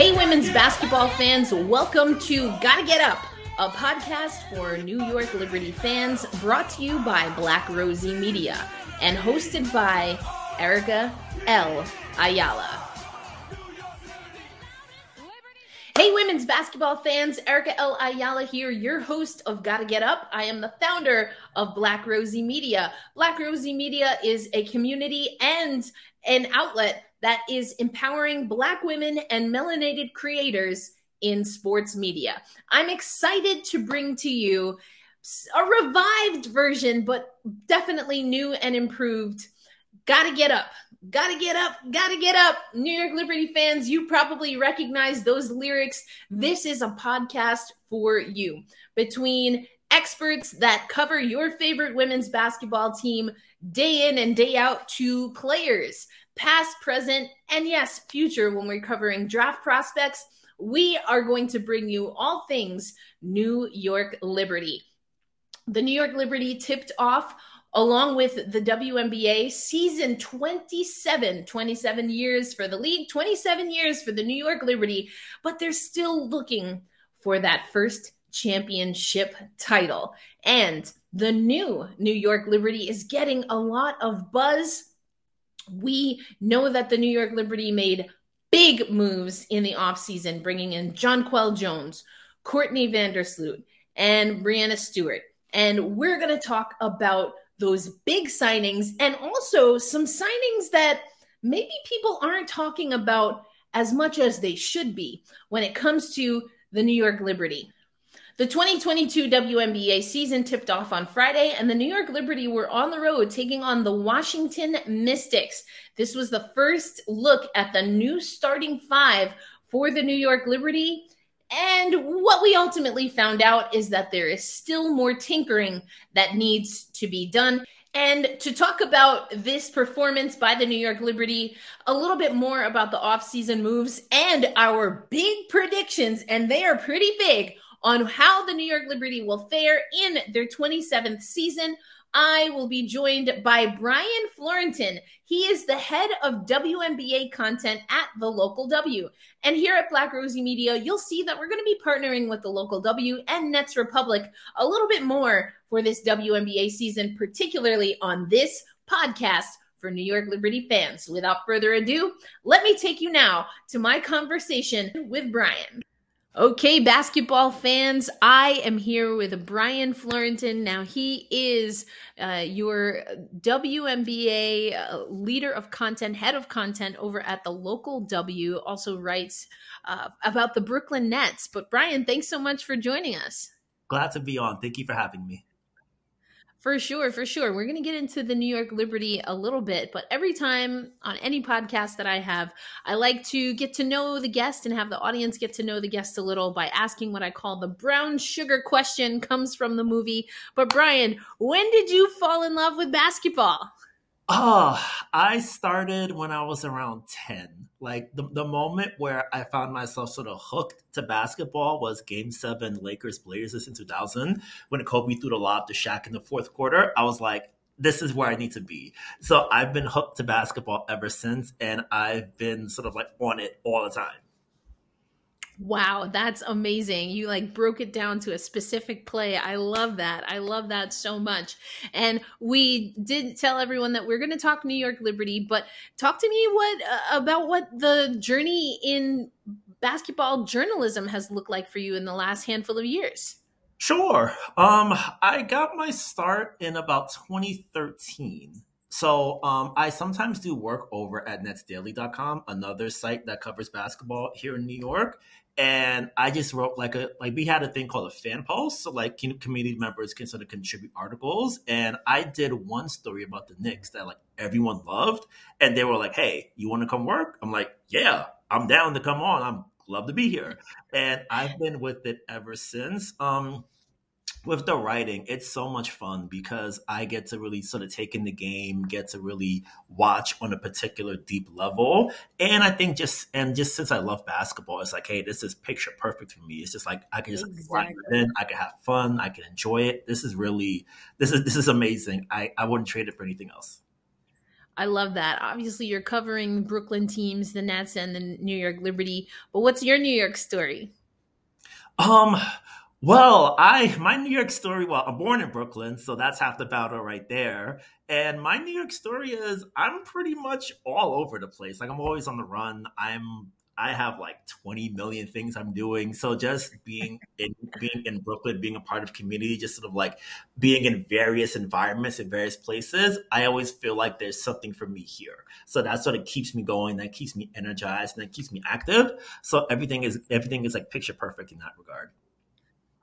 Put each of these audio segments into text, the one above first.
Hey, women's basketball fans, welcome to Gotta Get Up, a podcast for New York Liberty fans brought to you by Black Rosie Media and hosted by Erica L. Ayala. Hey, women's basketball fans, Erica L. Ayala here, your host of Gotta Get Up. I am the founder of Black Rosie Media. Black Rosie Media is a community and an outlet that is empowering Black women and melanated creators in sports media. I'm excited to bring to you a revived version, but definitely new and improved. Gotta get up. Gotta get up, gotta get up. New York Liberty fans, you probably recognize those lyrics. This is a podcast for you. Between experts that cover your favorite women's basketball team day in and day out to players, past, present, and yes, future when we're covering draft prospects, we are going to bring you all things New York Liberty. The New York Liberty tipped off along with the WNBA season 27 27 years for the league 27 years for the New York Liberty but they're still looking for that first championship title and the new New York Liberty is getting a lot of buzz we know that the New York Liberty made big moves in the offseason bringing in Jonquel Jones Courtney Vandersloot and Breanna Stewart and we're going to talk about those big signings and also some signings that maybe people aren't talking about as much as they should be when it comes to the New York Liberty. The 2022 WNBA season tipped off on Friday, and the New York Liberty were on the road taking on the Washington Mystics. This was the first look at the new starting five for the New York Liberty. And what we ultimately found out is that there is still more tinkering that needs to be done. And to talk about this performance by the New York Liberty, a little bit more about the offseason moves and our big predictions, and they are pretty big on how the New York Liberty will fare in their 27th season. I will be joined by Brian Fleurantin. He is the head of WNBA content at the Local W. And here at Black Rosie Media, you'll see that we're going to be partnering with the Local W and Nets Republic a little bit more for this WNBA season, particularly on this podcast for New York Liberty fans. Without further ado, let me take you now to my conversation with Brian. Okay, basketball fans, I am here with Brian Fleurantin. Now, he is uh, your WNBA uh, leader of content, head of content over at the local W, also writes uh, about the Brooklyn Nets. But, Brian, thanks so much for joining us. Glad to be on. Thank you for having me. For sure, for sure. We're going to get into the New York Liberty a little bit, but every time on any podcast that I have, I like to get to know the guest and have the audience get to know the guest a little by asking what I call the brown sugar question comes from the movie. But Brian, when did you fall in love with basketball? Oh, I started when I was around 10. Like the, the moment where I found myself sort of hooked to basketball was game seven Lakers Blazers in 2000 when Kobe threw the lob to Shaq in the fourth quarter. I was like, this is where I need to be. So I've been hooked to basketball ever since, and I've been sort of like on it all the time. Wow, that's amazing. You like broke it down to a specific play. I love that. I love that so much. And we did tell everyone that we're going to talk New York Liberty, but talk to me what uh, about what the journey in basketball journalism has looked like for you in the last handful of years. Sure. Um I got my start in about 2013. So um, I sometimes do work over at netsdaily.com, another site that covers basketball here in New York and I just wrote like a like we had a thing called a fan post, so like community members can sort of contribute articles, and I did one story about the Knicks that like everyone loved, and they were like, "Hey, you want to come work?" I'm like, "Yeah, I'm down to come on. I'm love to be here," and I've been with it ever since. Um, with the writing, it's so much fun because I get to really sort of take in the game, get to really watch on a particular deep level. And I think just and just since I love basketball, it's like, hey, this is picture perfect for me. It's just like I can just exactly. in, I can have fun, I can enjoy it. This is really this is this is amazing. I, I wouldn't trade it for anything else. I love that. Obviously, you're covering Brooklyn teams, the Nets and the New York Liberty. But what's your New York story? Um, well, I my New York story. Well, I'm born in Brooklyn, so that's half the battle right there. And my New York story is I'm pretty much all over the place. Like I'm always on the run. I'm I have like 20 million things I'm doing. So just being in being in Brooklyn, being a part of community, just sort of like being in various environments in various places, I always feel like there's something for me here. So that sort of keeps me going, that keeps me energized, and that keeps me active. So everything is everything is like picture perfect in that regard.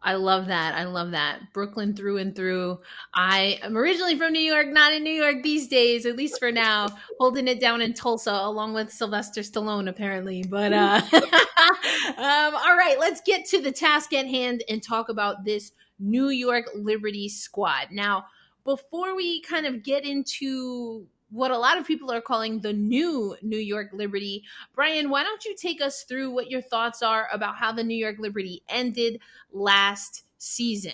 I love that. I love that. Brooklyn through and through. I am originally from New York, not in New York these days, at least for now, holding it down in Tulsa along with Sylvester Stallone, apparently. But, uh, um, all right, let's get to the task at hand and talk about this New York Liberty squad. Now, before we kind of get into what a lot of people are calling the new New York Liberty. Brian, why don't you take us through what your thoughts are about how the New York Liberty ended last season?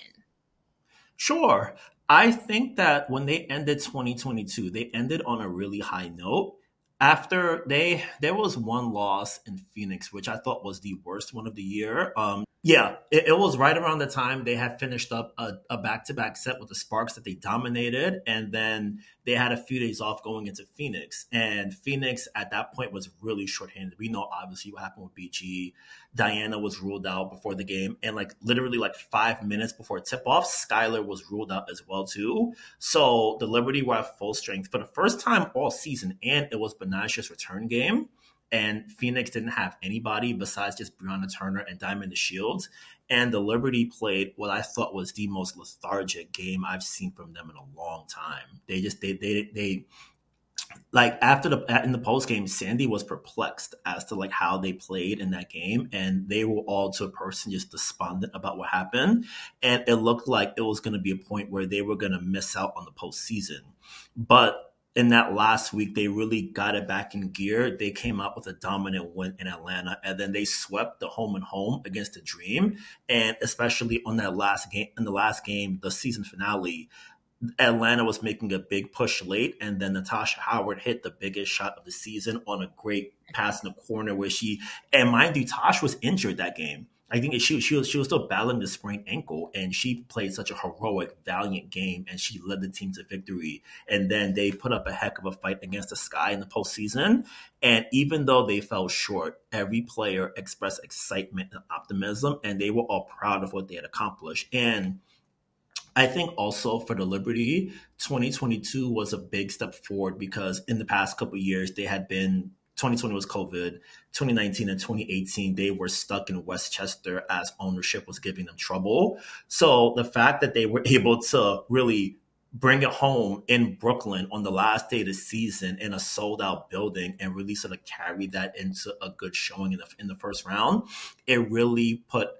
Sure. I think that when they ended 2022, they ended on a really high note. After they, there was one loss in Phoenix, which I thought was the worst one of the year. Um, yeah, it, it, was right around the time they had finished up a back to back set with the Sparks that they dominated. And then they had a few days off going into Phoenix. And Phoenix at that point was really shorthanded. We know obviously what happened with BG. Diana was ruled out before the game. And like literally like five minutes before tip off, Skylar was ruled out as well too. So the Liberty were at full strength for the first time all season. And it was Betnijah's return game and Phoenix didn't have anybody besides just Brianna Turner and Diamond DeShields. And the Liberty played what I thought was the most lethargic game I've seen from them in a long time. They just they they they like after the in the post game, Sandy was perplexed as to like how they played in that game, and they were all to a person just despondent about what happened, and it looked like it was going to be a point where they were going to miss out on the postseason. But in that last week, they really got it back in gear. They came out with a dominant win in Atlanta, and then they swept the home and home against the Dream. And especially on that last game, in the last game, the season finale, Atlanta was making a big push late, and then Natasha Howard hit the biggest shot of the season on a great pass in the corner where she, and mind you, Tosh was injured that game. I think she she was she was still battling the sprained ankle, and she played such a heroic, valiant game, and she led the team to victory. And then they put up a heck of a fight against the Sky in the postseason. And even though they fell short, every player expressed excitement and optimism, and they were all proud of what they had accomplished. And I think also for the Liberty, 2022 was a big step forward because in the past couple years they had been 2020 was COVID. 2019 and 2018, they were stuck in Westchester as ownership was giving them trouble. So the fact that they were able to really bring it home in Brooklyn on the last day of the season in a sold out building and really sort of carry that into a good showing in the, in the first round, it really put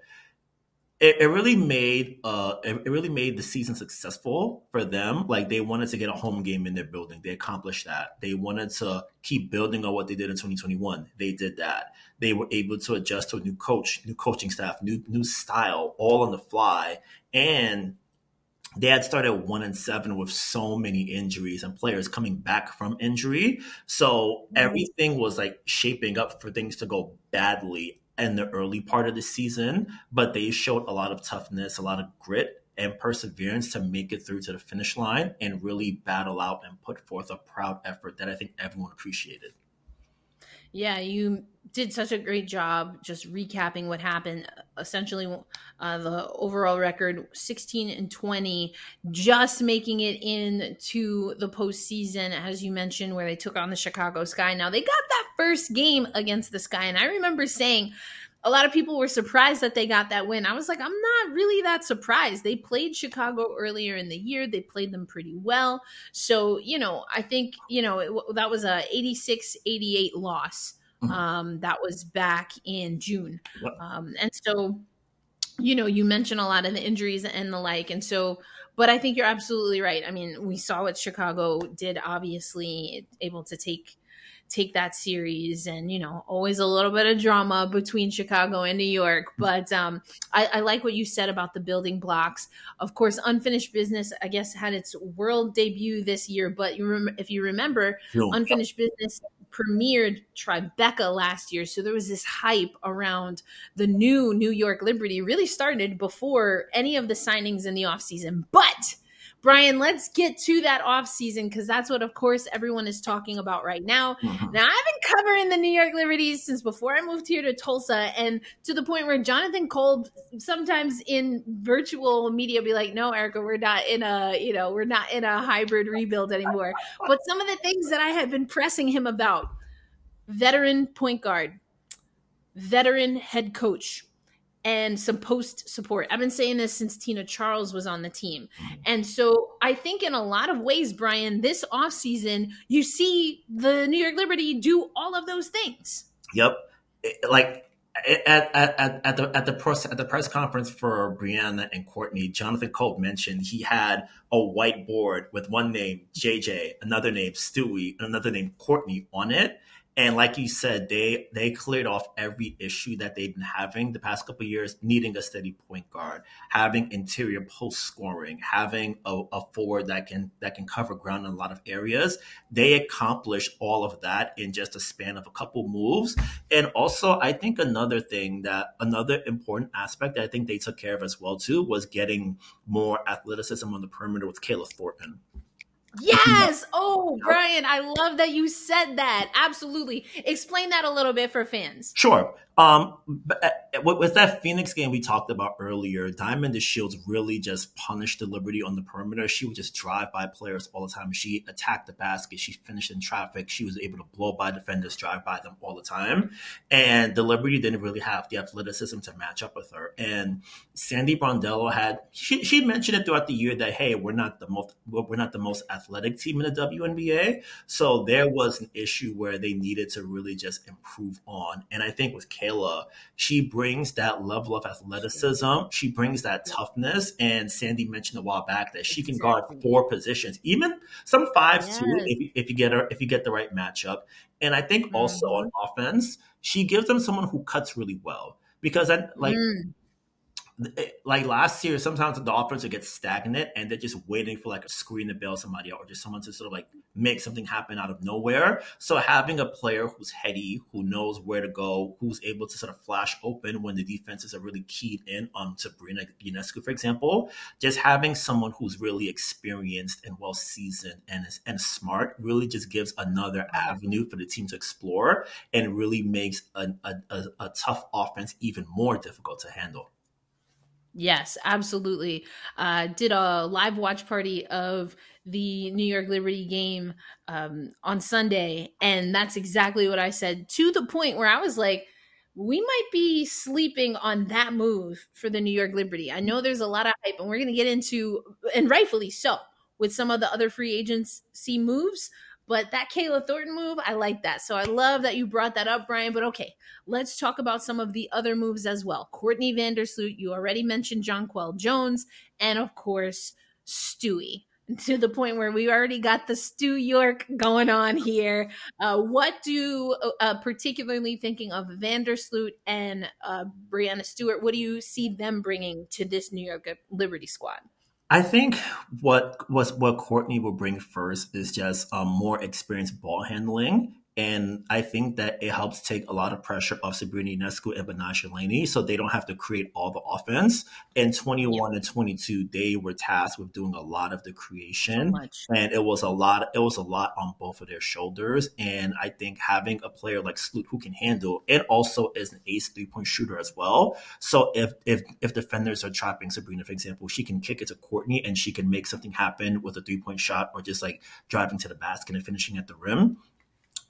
it, it really made uh it, it really made the season successful for them. Like they wanted to get a home game in their building. They accomplished that. They wanted to keep building on what they did in 2021. They did that. They were able to adjust to a new coach, new coaching staff, new new style, all on the fly. And they had started one and seven with so many injuries and players coming back from injury. So everything was like shaping up for things to go badly in the early part of the season, but they showed a lot of toughness, a lot of grit and perseverance to make it through to the finish line and really battle out and put forth a proud effort that I think everyone appreciated. Yeah, you did such a great job just recapping what happened. Essentially, uh, the overall record 16 and 20, just making it into the postseason, as you mentioned, where they took on the Chicago Sky. Now, they got first game against the Sky, and I remember saying, a lot of people were surprised that they got that win. I was like, I'm not really that surprised. They played Chicago earlier in the year. They played them pretty well. So, you know, I think, you know, it, that was a 86 88 loss. Mm-hmm. Um, that was back in June. Um, and so, you know, you mentioned a lot of the injuries and the like. And so but I think you're absolutely right. I mean, we saw what Chicago did, obviously, able to take take that series and you know always a little bit of drama between chicago and new york. But um, I, I, like what you said about the building blocks. Of course unfinished business i guess had its world debut this year but you rem- if you remember unfinished business premiered tribeca last year. So there was this hype around the new new york liberty really started before any of the signings in the offseason. But Brian, let's get to that off season because that's what, of course, everyone is talking about right now. Mm-hmm. Now, I've been covering the New York Liberties since before I moved here to Tulsa, and to the point where Jonathan Kolb sometimes in virtual media be like, "No, Erica, we're not in a, you know, we're not in a hybrid rebuild anymore." But some of the things that I had been pressing him about: veteran point guard, veteran head coach, and some post support. I've been saying this since Tina Charles was on the team. Mm-hmm. And so I think in a lot of ways, Brian, this offseason, you see the New York Liberty do all of those things. Yep. Like at, at, at the at the press at the press conference for Breanna and Courtney, Jonathan Kolb mentioned he had a whiteboard with one name JJ, another name Stewie, and another name Courtney on it, and like you said, they they cleared off every issue that they've been having the past couple years, needing a steady point guard, having interior post scoring, having a, a, forward that can that can cover ground in a lot of areas. They accomplished all of that in just a span of a couple moves. And also, I think another thing that another important aspect that I think they took care of as well too was getting more athleticism on the perimeter with Kayla Thornton. Yes. Oh, Brian, I love that you said that. Absolutely. Explain that a little bit for fans. Sure. Um, but uh, with that Phoenix game we talked about earlier, Diamond DeShields really just punished the Liberty on the perimeter. She would just drive by players all the time. She attacked the basket. She finished in traffic. She was able to blow by defenders, drive by them all the time. And the Liberty didn't really have the athleticism to match up with her. And Sandy Brondello had she she mentioned it throughout the year that hey, we're not the most we're not the most athletic team in the WNBA. So there was an issue where they needed to really just improve on. And I think with Kayla, she brings that level of athleticism. She brings that toughness. And Sandy mentioned a while back that she can guard four positions, even some fives yes. too, if, if you get her, if you get the right matchup. And I think mm. also on offense, she gives them someone who cuts really well because I like. Mm Eh, like last year, sometimes the offense would get stagnant and they're just waiting for like a screen to bail somebody out or just someone to sort of like make something happen out of nowhere. So having a player who's heady, who knows where to go, who's able to sort of flash open when the defenses are really keyed in on Sabrina Ionescu, for example, just having someone who's really experienced and well seasoned and and smart really just gives another avenue for the team to explore and really makes a, a, a, a tough offense even more difficult to handle. Yes, absolutely. Uh, did a live watch party of the New York Liberty game um, on Sunday, and that's exactly what I said to the point where I was like, we might be sleeping on that move for the New York Liberty. I know there's a lot of hype, and we're going to get into, and rightfully so, with some of the other free agency moves. But that Kayla Thornton move, I like that. So I love that you brought that up, Brian. But okay, let's talk about some of the other moves as well. Courtney Vandersloot, you already mentioned Jonquel Jones, and of course, Stewie. To the point where we already got the Stu York going on here. Uh, what do, uh, particularly thinking of Vandersloot and uh, Breanna Stewart, what do you see them bringing to this New York Liberty squad? I think what was what Courtney will bring first is just um, more experienced ball handling and I think that it helps take a lot of pressure off Sabrina Ionescu and Betnijah Laney so they don't have to create all the offense. In 21 yeah. and 22, they were tasked with doing a lot of the creation. So and it was a lot, it was a lot on both of their shoulders. And I think having a player like Sloot who can handle and also is an ace three point shooter as well. So if if if defenders are trapping Sabrina, for example, she can kick it to Courtney and she can make something happen with a three point shot or just like driving to the basket and finishing at the rim.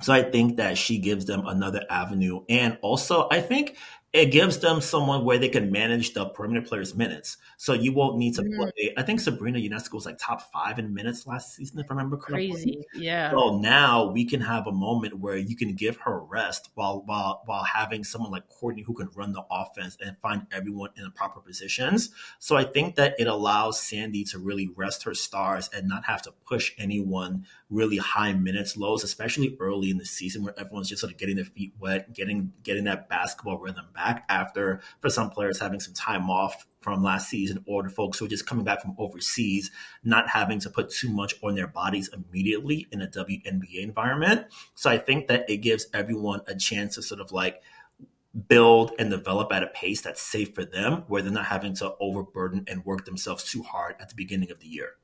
So I think that she gives them another avenue. And also, I think it gives them someone where they can manage the perimeter players' minutes. So you won't need to Mhm. play. I think Sabrina Ionescu was like top five in minutes last season, if I remember correctly. Crazy. Yeah. So now we can have a moment where you can give her rest while while while having someone like Courtney who can run the offense and find everyone in the proper positions. So I think that it allows Sandy to really rest her stars and not have to push anyone really high minutes lows, especially early in the season where everyone's just sort of getting their feet wet, getting getting that basketball rhythm back after for some players having some time off from last season or the folks who are just coming back from overseas, not having to put too much on their bodies immediately in a WNBA environment. So I think that it gives everyone a chance to sort of like build and develop at a pace that's safe for them, where they're not having to overburden and work themselves too hard at the beginning of the year.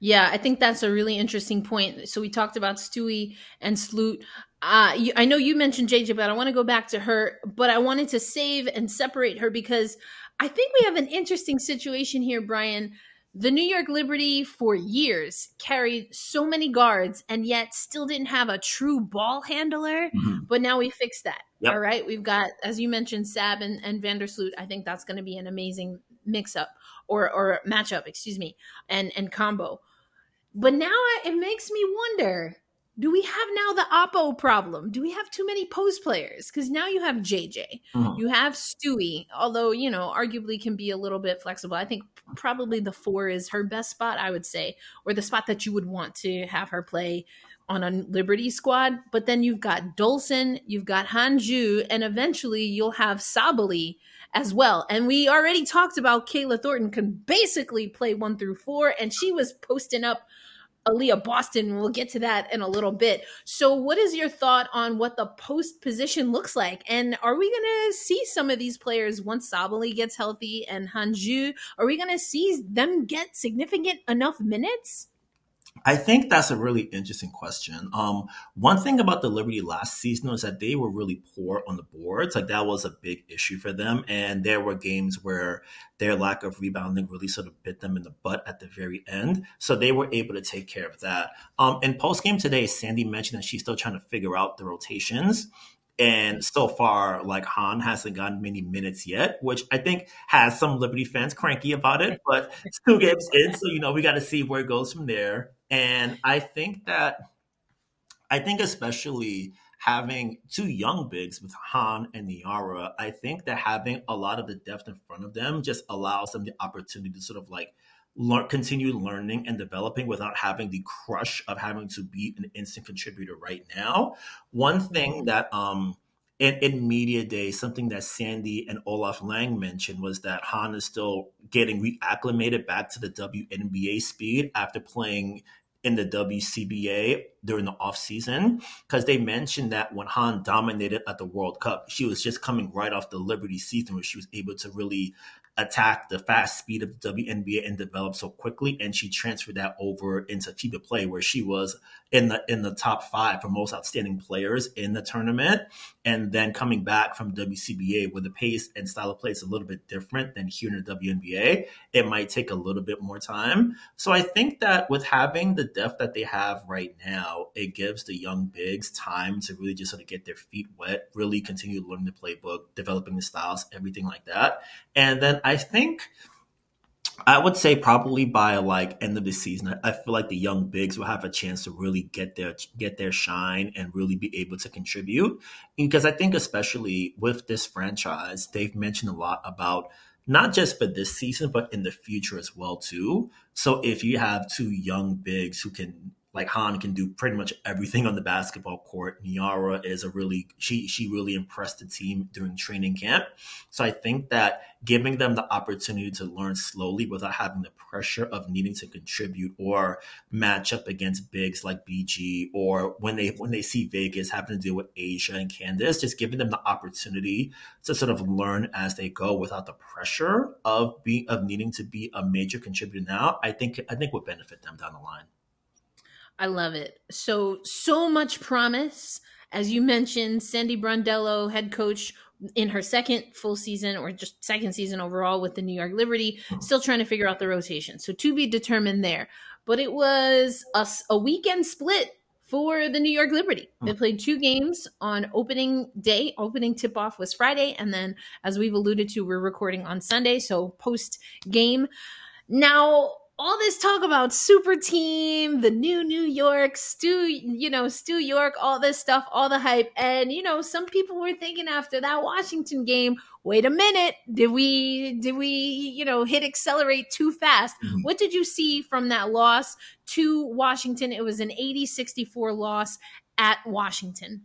Yeah, I think that's a really interesting point. So we talked about Stewie and Sloot. Uh, you, I know you mentioned JJ, but I want to go back to her. But I wanted to save and separate her because I think we have an interesting situation here, Brian. The New York Liberty for years carried so many guards and yet still didn't have a true ball handler. Mhm. But now we fixed that. Yep. All right. We've got, as you mentioned, Sab and, and Vandersloot. I think that's going to be an amazing mix up or, or matchup, excuse me, and, and combo. But now I- it makes me wonder do we have now the Oppo problem? Do we have too many post players? Because now you have JJ, Mhm. you have Stewie, although, you know, arguably can be a little bit flexible. I think probably the four is her best spot, I would say, or the spot that you would want to have her play on a Liberty squad. But then you've got Dolson, you've got Han Xu, and eventually you'll have Sabally as well. And we already talked about Kayla Thornton can basically play one through four, and she was posting up Aliyah Boston. We'll get to that in a little bit. So, what is your thought on what the post position looks like? And are we going to see some of these players once Sabally gets healthy and Han Xu? Are we going to see them get significant enough minutes? I think that's a really interesting question. Um, one thing about the Liberty last season was that they were really poor on the boards. Like that was a big issue for them. And there were games where their lack of rebounding really sort of bit them in the butt at the very end. So they were able to take care of that. Um, in post game today, Sandy mentioned that she's still trying to figure out the rotations. And so far, like Han hasn't gotten many minutes yet, which I think has some Liberty fans cranky about it. But it's two games in, so you know we got to see where it goes from there. And I think that I think especially having two young bigs with Han and Nyara, I think that having a lot of the depth in front of them just allows them the opportunity to sort of like learn, continue learning and developing without having the crush of having to be an instant contributor right now. One thing that um in, in media day, something that Sandy and Olaf Lange mentioned was that Han is still getting reacclimated back to the WNBA speed after playing in the WCBA during the offseason. Because they mentioned that when Han dominated at the World Cup, she was just coming right off the Liberty season where she was able to really attack the fast speed of the WNBA and develop so quickly. And she transferred that over into FIBA play where she was in the in the top five for most outstanding players in the tournament. And then coming back from WCBA where the pace and style of play is a little bit different than here in the WNBA, it might take a little bit more time. So I think that with having the depth that they have right now, it gives the young bigs time to really just sort of get their feet wet, really continue learning the playbook, developing the styles, everything like that. And then I think I would say probably by like end of the season, I feel like the young bigs will have a chance to really get their get their shine and really be able to contribute. Because I think especially with this franchise, they've mentioned a lot about not just for this season, but in the future as well too. So if you have two young bigs who can like Han can do pretty much everything on the basketball court. Nyara is a really she she really impressed the team during training camp. So I think that giving them the opportunity to learn slowly without having the pressure of needing to contribute or match up against bigs like BG or when they when they see Vegas having to deal with A'ja and Candace, just giving them the opportunity to sort of learn as they go without the pressure of being of needing to be a major contributor now, I think I think would benefit them down the line. I love it. So, so much promise. As you mentioned, Sandy Brondello, head coach in her second full season or just second season overall with the New York Liberty, still trying to figure out the rotation. So, to be determined there. But it was a, a weekend split for the New York Liberty. Hmm. They played two games on opening day. Opening tip off was Friday. And then, as we've alluded to, we're recording on Sunday. So post game. Now, all this talk about super team, the new New York, Stu, you know, Stu York, all this stuff, all the hype. And, you know, some people were thinking after that Washington game, wait a minute, did we, did we, you know, hit accelerate too fast? Mm-hmm. What did you see from that loss to Washington? It was an 80 64 loss at Washington.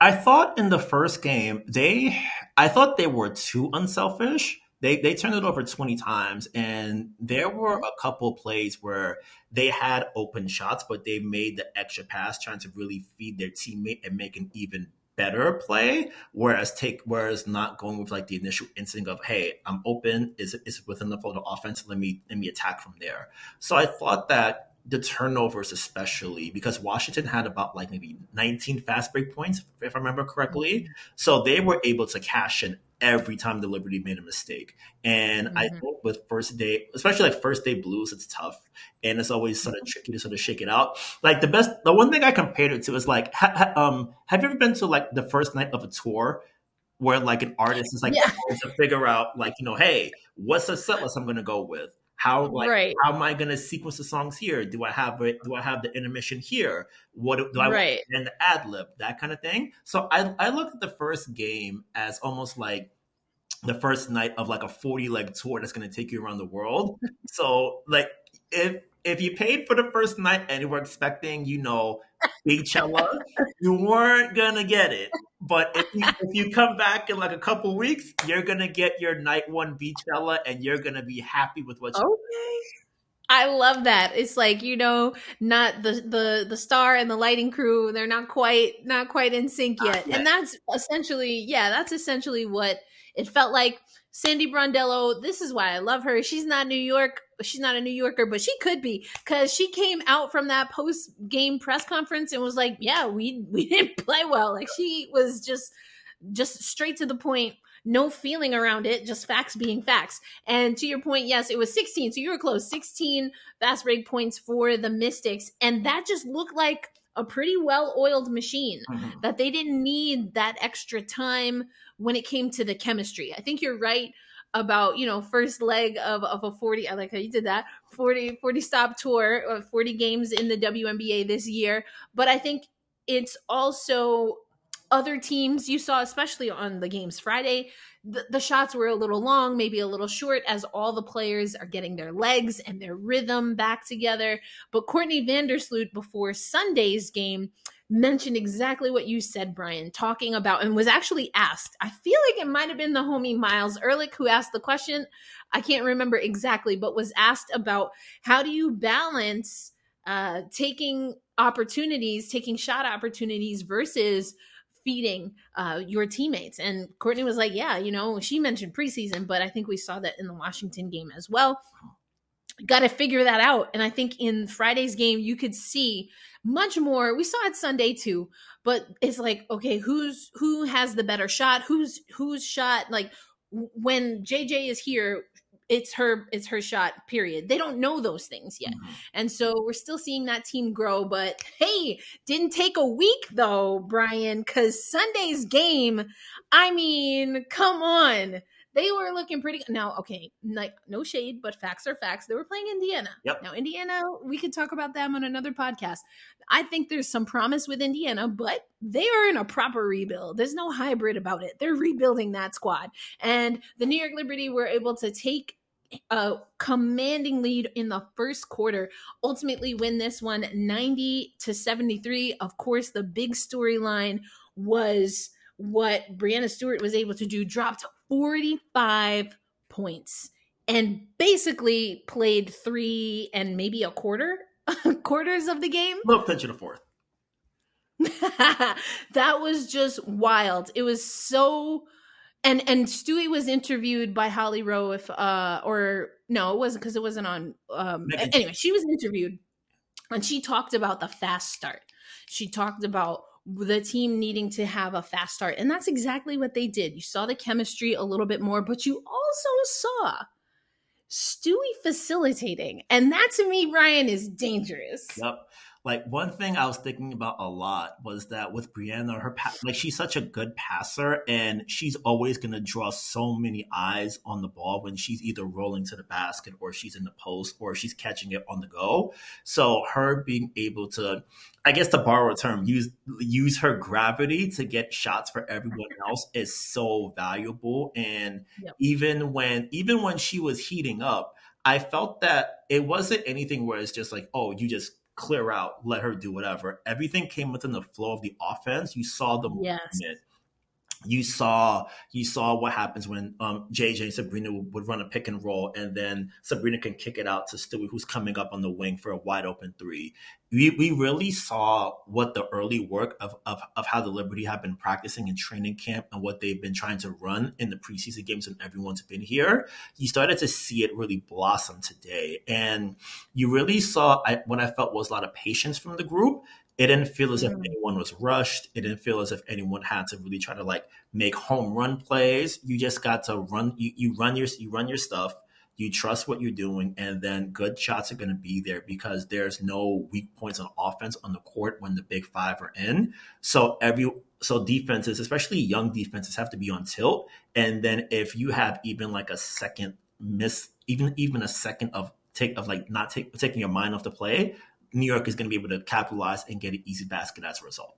I thought in the first game, they, I thought they were too unselfish they they turned it over 20 times and there were mm-hmm. a couple plays where they had open shots but they made the extra pass trying to really feed their teammate and make an even better play whereas take whereas not going with like the initial instinct of hey i'm open. Is is within the flow of offense? Let me let me attack from there. So i thought that the turnovers especially because Washington had about like maybe 19 fast break points if I remember correctly. Mm-hmm. So they were able to cash in every time the Liberty made a mistake. And mm-hmm. I think with first day, especially like first day blues, it's tough. And it's always sort of mm-hmm. tricky to sort of shake it out. Like the best, the one thing I compared it to is like, ha, ha, um, have you ever been to like the first night of a tour where like an artist is like yeah. to figure out like, you know, hey, what's the set list I'm going to go with? How like right. how am I going to sequence the songs here? Do I have it? Do I have the intermission here? What do I right. and the ad lib that kind of thing? So I I looked at the first game as almost like the first night of like a 40 leg tour that's going to take you around the world. so like if if you paid for the first night and you were expecting, you know, Beychella, you weren't gonna get it. But if you, if you come back in like a couple weeks, you're gonna get your night one Beychella, and you're gonna be happy with what. you Okay. I love that. It's like you know, not the the the star and the lighting crew. They're not quite not quite in sync yet, yet. and that's essentially yeah, that's essentially what it felt like. Sandy Brondello, this is why I love her. She's not New York, she's not a New Yorker, but she could be because she came out from that post game press conference and was like, "Yeah, we we didn't play well." Like she was just just straight to the point no feeling around it, just facts being facts. And to your point, yes, it was 16. So you were close. 16 fast break points for the Mystics. And that just looked like a pretty well oiled machine mm-hmm. that they didn't need that extra time when it came to the chemistry. I think you're right about you know first leg of, of a 40 i like how you did that 40 40 stop tour of 40 games in the WNBA this year. But i think it's also other teams you saw especially on the games friday the, the shots were a little long maybe a little short as all the players are getting their legs and their rhythm back together. But courtney vandersloot before sunday's game mentioned exactly what you said, Brian, talking about and was actually asked. I feel like it might have been the homie Miles Ehrlich who asked the question. I can't remember exactly, but was asked about how do you balance uh, taking opportunities, taking shot opportunities versus feeding uh, your teammates. And Courtney was like, yeah, you know, she mentioned preseason, but I think we saw that in the Washington game as well got to figure that out. And I think in Friday's game, you could see much more. We saw it Sunday too, but it's like, okay, who's who has the better shot? Who's who's shot? Like when JJ is here, it's her it's her shot period they don't know those things yet mm-hmm. and so we're still seeing that team grow but hey didn't take a week though brian because sunday's game i mean come on they were looking pretty now okay like no shade but facts are facts they were playing indiana. Yep. now indiana we could talk about them on another podcast. I think there's some promise with indiana but they are in a proper rebuild. There's no hybrid about it. They're rebuilding that squad. And the new york liberty were able to take a commanding lead in the first quarter ultimately win this one 90 to 73 of course the big storyline was what Breanna Stewart was able to do, dropped 45 points and basically played three and maybe a quarter quarters of the game. A little pinch in the fourth. that was just wild. It was so and and Stewie was interviewed by Holly Rowe if uh or no, it wasn't because it wasn't on um anyway, she was interviewed and she talked about the fast start. She talked about the team needing to have a fast start. And that's exactly what they did. You saw the chemistry a little bit more, but you also saw Stewie facilitating. And that to me, Ryan, is dangerous. Yep. Like one thing I was thinking about a lot was that with Breanna, her pa- like she's such a good passer, and she's always going to draw so many eyes on the ball when she's either rolling to the basket or she's in the post or she's catching it on the go. So her being able to, I guess to borrow a term, use use her gravity to get shots for everyone else is so valuable. And yep. even when even when she was heating up. I felt that it wasn't anything where it's just like, oh, you just clear out, let her do whatever. Everything came within the flow of the offense. You saw the yes. movement you saw you saw what happens when um, JJ and Sabrina would, run a pick and roll, and then Sabrina can kick it out to Stewie, who's coming up on the wing for a wide open three. We, we really saw what the early work of, of, of how the Liberty have been practicing in training camp and what they've been trying to run in the preseason games and everyone's been here. You started to see it really blossom today. And you really saw I, what I felt was a lot of patience from the group it didn't feel as if mm. anyone was rushed. It didn't feel as if anyone had to really try to like make home run plays. You just got to run. You, you run your you run your stuff. You trust what you're doing, and then good shots are going to be there because there's no weak points on offense on the court when the big five are in. So every so defenses, especially young defenses, have to be on tilt. And then if you have even like a second miss, even even a second of take of like not take, taking your mind off the play, New York is going to be able to capitalize and get an easy basket as a result.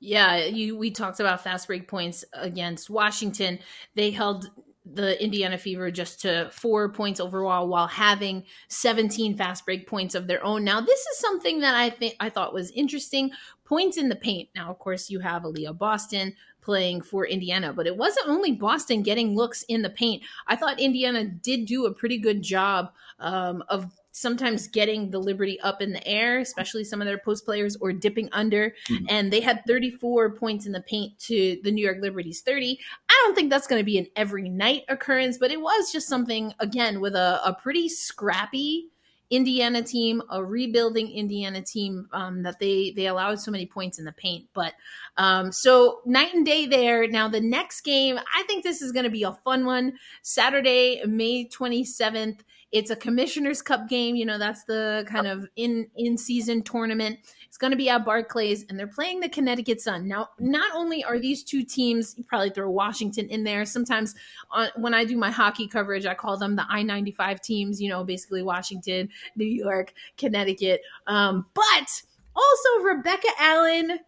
Yeah, you we talked about fast break points against Washington. They held the Indiana Fever just to four points overall while having 17 fast break points of their own. Now, this is something that I think I thought was interesting. Points in the paint. Now, of course, you have Aliyah Boston playing for Indiana, but it wasn't only Boston getting looks in the paint. I thought Indiana did do a pretty good job um, of sometimes getting the Liberty up in the air, especially some of their post players, or dipping under. Mm-hmm. And they had 34 points in the paint to the New York Liberty's 30. I don't think that's going to be an every night occurrence, but it was just something, again, with a, a pretty scrappy Indiana team, a rebuilding Indiana team um, that they they allowed so many points in the paint. But um, so night and day there. Now the next game, I think this is going to be a fun one. Saturday, May twenty seventh. It's a Commissioner's Cup game. You know, that's the kind of in in season tournament. It's going to be at Barclays, and they're playing the Connecticut Sun. Now, not only are these two teams, you probably throw Washington in there. Sometimes on, when I do my hockey coverage, I call them the I 95 teams, you know, basically Washington, New York, Connecticut. Um, but also, Rebecca Allen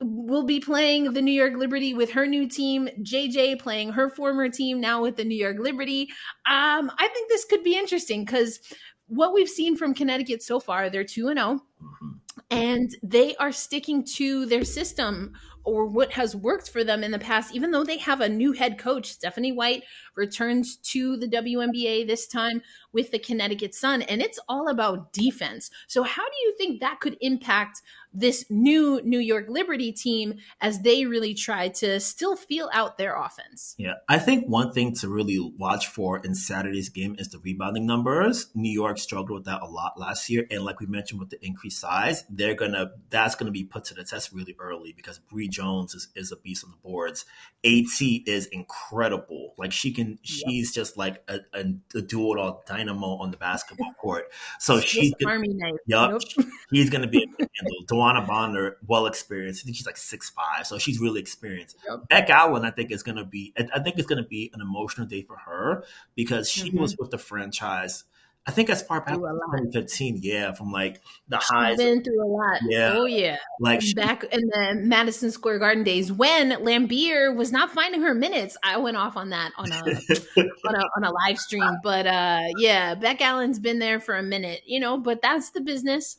will be playing the New York Liberty with her new team. JJ playing her former team now with the New York Liberty. Um, I think this could be interesting because what we've seen from Connecticut so far, they're 2 and 0 mm-hmm. and they are sticking to their system or what has worked for them in the past, even though they have a new head coach. Stephanie White returns to the WNBA this time with the Connecticut Sun, and it's all about defense. So, how do you think that could impact this new New York Liberty team as they really try to still feel out their offense. Yeah, I think one thing to really watch for in Saturday's game is the rebounding numbers. New York struggled with that a lot last year, and like we mentioned with the increased size, they're gonna that's gonna be put to the test really early because Bree Jones is, is a beast on the boards. At is incredible. Like she can, she's just like a, a, a dual dynamo on the basketball court. So she's army knife. Yep, yep. she's gonna be a handle. DeWanna Bonner, well experienced. I think she's like six five, so she's really experienced. Yep. Beck Allen, I think is going to be. I think it's going to be an emotional day for her because she mm-hmm. was with the franchise. I think as far back as 2015, yeah, from like the She's highs. Been through a lot. Yeah. Oh yeah. Like she, back in the Madison Square Garden days when Laimbeer was not finding her minutes. I went off on that on a on a on a live stream. But uh yeah, Beck Allen's been there for a minute, you know, but that's the business.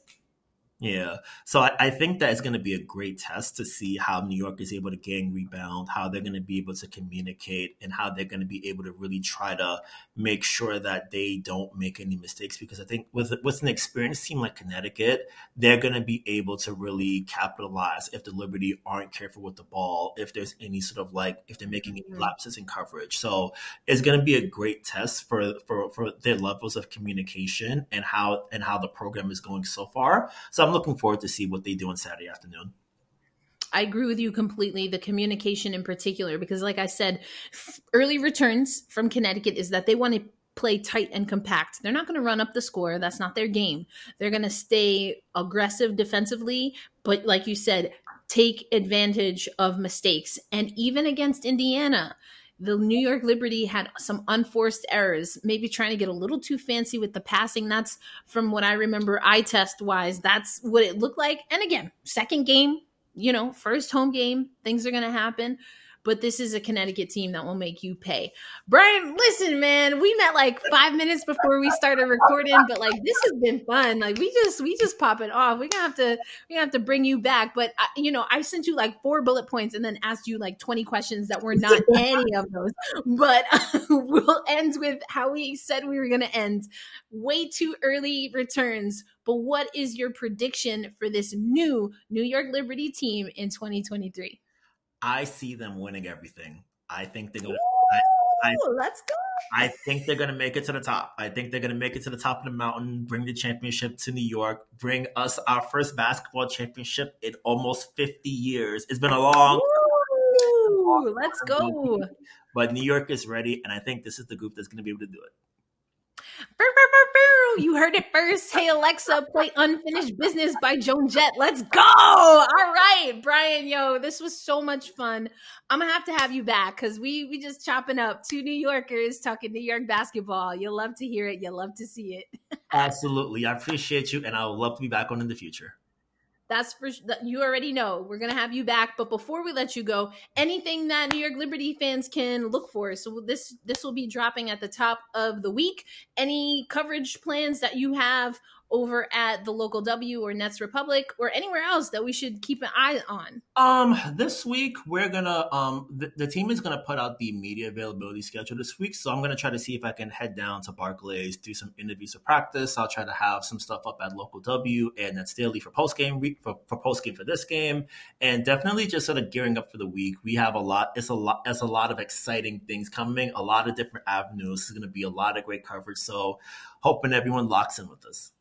Yeah. So I, I think that is going to be a great test to see how New York is able to gang rebound, how they're going to be able to communicate, and how they're going to be able to really try to make sure that they don't make any mistakes. Because I think with with an experienced team like Connecticut, they're going to be able to really capitalize if the Liberty aren't careful with the ball, if there's any sort of like if they're making any mm-hmm. lapses in coverage. So it's going to be a great test for for for their levels of communication and how and how the program is going so far. So I'm looking forward to see what they do on Saturday afternoon. I agree with you completely. The communication in particular, because like I said, early returns from Connecticut is that they want to play tight and compact. They're not going to run up the score. That's not their game. They're going to stay aggressive defensively, but like you said, take advantage of mistakes. And even against Indiana, the New York Liberty had some unforced errors, maybe trying to get a little too fancy with the passing. That's from what I remember eye test wise. That's what it looked like. And again, second game, you know, first home game, things are going to happen but this is a Connecticut team that will make you pay. Brian, listen, man, we met like five minutes before we started recording, but like this has been fun. Like we just we just pop it off. We're gonna have to we gonna have to bring you back. But I, you know, I sent you like four bullet points and then asked you like twenty questions that were not any of those. But we'll end with how we said we were gonna end. Way too early returns. But what is your prediction for this new New York Liberty team in 2023? I see them winning everything. I think they're gonna. I, I, let's go. I think they're gonna make it to the top. I think they're gonna make it to the top of the mountain, bring the championship to New York, bring us our first basketball championship in almost 50 years. It's been a long Ooh, let's go. But New York is ready, and I think this is the group that's gonna be able to do it. You heard it first. Hey, Alexa, play Unfinished Business by Joan Jett. Let's go. All right, Brian, yo, this was so much fun. I'm going to have to have you back because we, we just chopping up two New Yorkers talking New York basketball. You'll love to hear it. You'll love to see it. Absolutely. I appreciate you, and I would love to be back on in the future. That's for you already know. We're gonna have you back, but before we let you go, anything that New York Liberty fans can look for. So this this will be dropping at the top of the week. Any coverage plans that you have over at the local W or Nets Republic or anywhere else that we should keep an eye on? Um, this week we're gonna um the, the team is gonna put out the media availability schedule this week, so I'm gonna try to see if I can head down to Barclays, do some interviews for practice. I'll try to have some stuff up at local W and Nets Daily for post game week for, for post game for this game, and definitely just sort of gearing up for the week. We have a lot. It's a lot. It's a lot of exciting things coming. A lot of different avenues. It's gonna be a lot of great coverage. So hoping everyone locks in with us.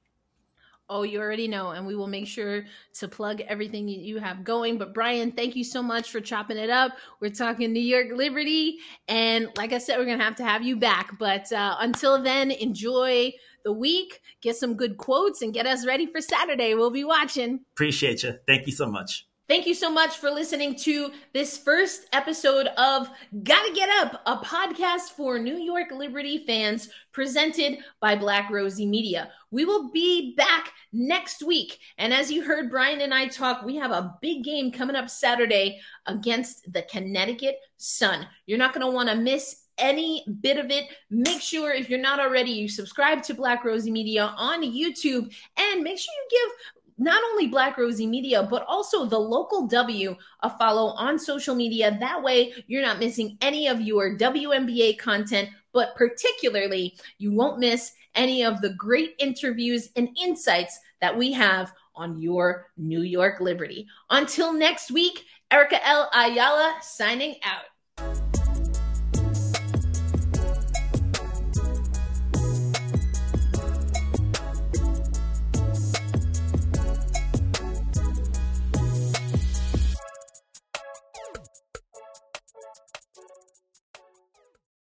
Oh, you already know. And we will make sure to plug everything you have going. But Brian, thank you so much for chopping it up. We're talking New York Liberty. And like I said, we're going to have to have you back. But uh, until then, enjoy the week, get some good quotes, and get us ready for Saturday. We'll be watching. Appreciate you. Thank you so much. Thank you so much for listening to this first episode of Gotta Get Up, a podcast for New York Liberty fans presented by Black Rosie Media. We will be back next week. And as you heard Brian and I talk, we have a big game coming up Saturday against the Connecticut Sun. You're not going to want to miss any bit of it. Make sure if you're not already, you subscribe to Black Rosie Media on YouTube and make sure you give not only Black Rosie Media, but also the local W a follow on social media. That way, you're not missing any of your WNBA content, but particularly, you won't miss any of the great interviews and insights that we have on your New York Liberty. Until next week, Erica L. Ayala signing out.